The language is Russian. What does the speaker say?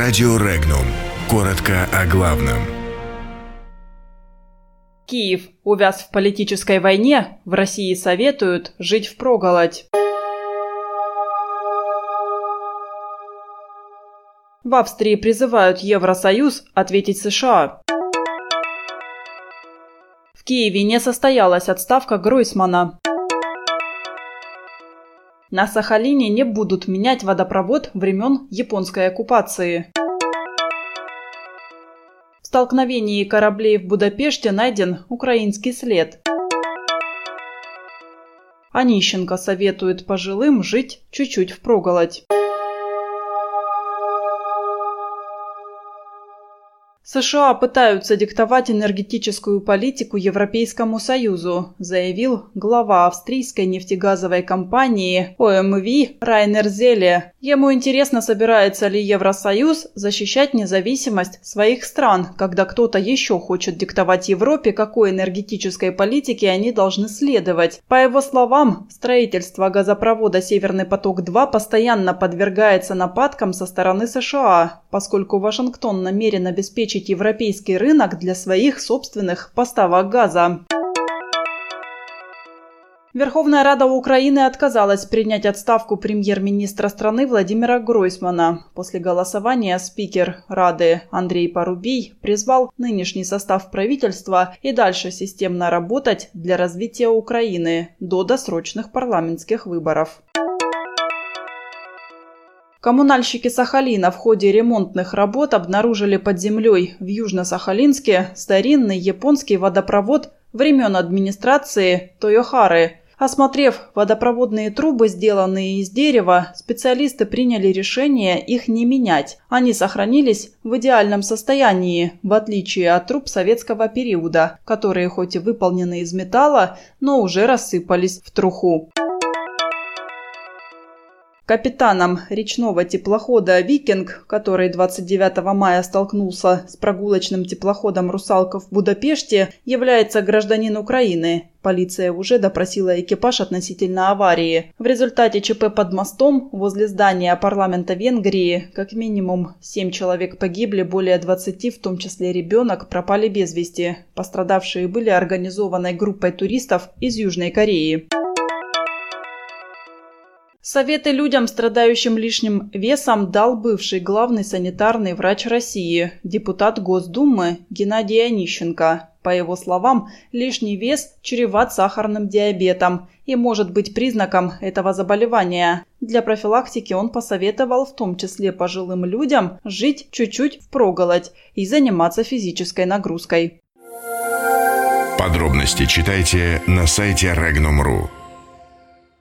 Радио Регнум. Коротко о главном. Киев увяз в политической войне, в России советуют жить впроголодь. В Австрии призывают Евросоюз ответить США. В Киеве не состоялась отставка Гройсмана. На Сахалине не будут менять водопровод времен японской оккупации. В столкновении кораблей в Будапеште найден украинский след. Онищенко советует пожилым жить чуть-чуть впроголодь. США пытаются диктовать энергетическую политику Европейскому Союзу, заявил глава австрийской нефтегазовой компании ОМВ Райнер Зеле. Ему интересно, собирается ли Евросоюз защищать независимость своих стран, когда кто-то еще хочет диктовать Европе, какой энергетической политике они должны следовать. По его словам, строительство газопровода «Северный поток-2» постоянно подвергается нападкам со стороны США, поскольку Вашингтон намерен обеспечить обеспечить европейский рынок для своих собственных поставок газа. Верховная Рада Украины отказалась принять отставку премьер-министра страны Владимира Гройсмана. После голосования спикер Рады Андрей Порубий призвал нынешний состав правительства и дальше системно работать для развития Украины до досрочных парламентских выборов. Коммунальщики Сахалина в ходе ремонтных работ обнаружили под землей в Южно-Сахалинске старинный японский водопровод времен администрации Тойохары. Осмотрев водопроводные трубы, сделанные из дерева, специалисты приняли решение их не менять. Они сохранились в идеальном состоянии, в отличие от труб советского периода, которые хоть и выполнены из металла, но уже рассыпались в труху. Капитаном речного теплохода «Викинг», который 29 мая столкнулся с прогулочным теплоходом «Русалка» в Будапеште, является гражданин Украины. Полиция уже допросила экипаж относительно аварии. В результате ЧП под мостом возле здания парламента Венгрии как минимум 7 человек погибли, более 20, в том числе ребенок, пропали без вести. Пострадавшие были организованной группой туристов из Южной Кореи. Советы людям, страдающим лишним весом, дал бывший главный санитарный врач России, депутат Госдумы Геннадий Онищенко. По его словам, лишний вес чреват сахарным диабетом и может быть признаком этого заболевания. Для профилактики он посоветовал в том числе пожилым людям жить чуть-чуть впроголодь и заниматься физической нагрузкой. Подробности читайте на сайте Regnum.ru.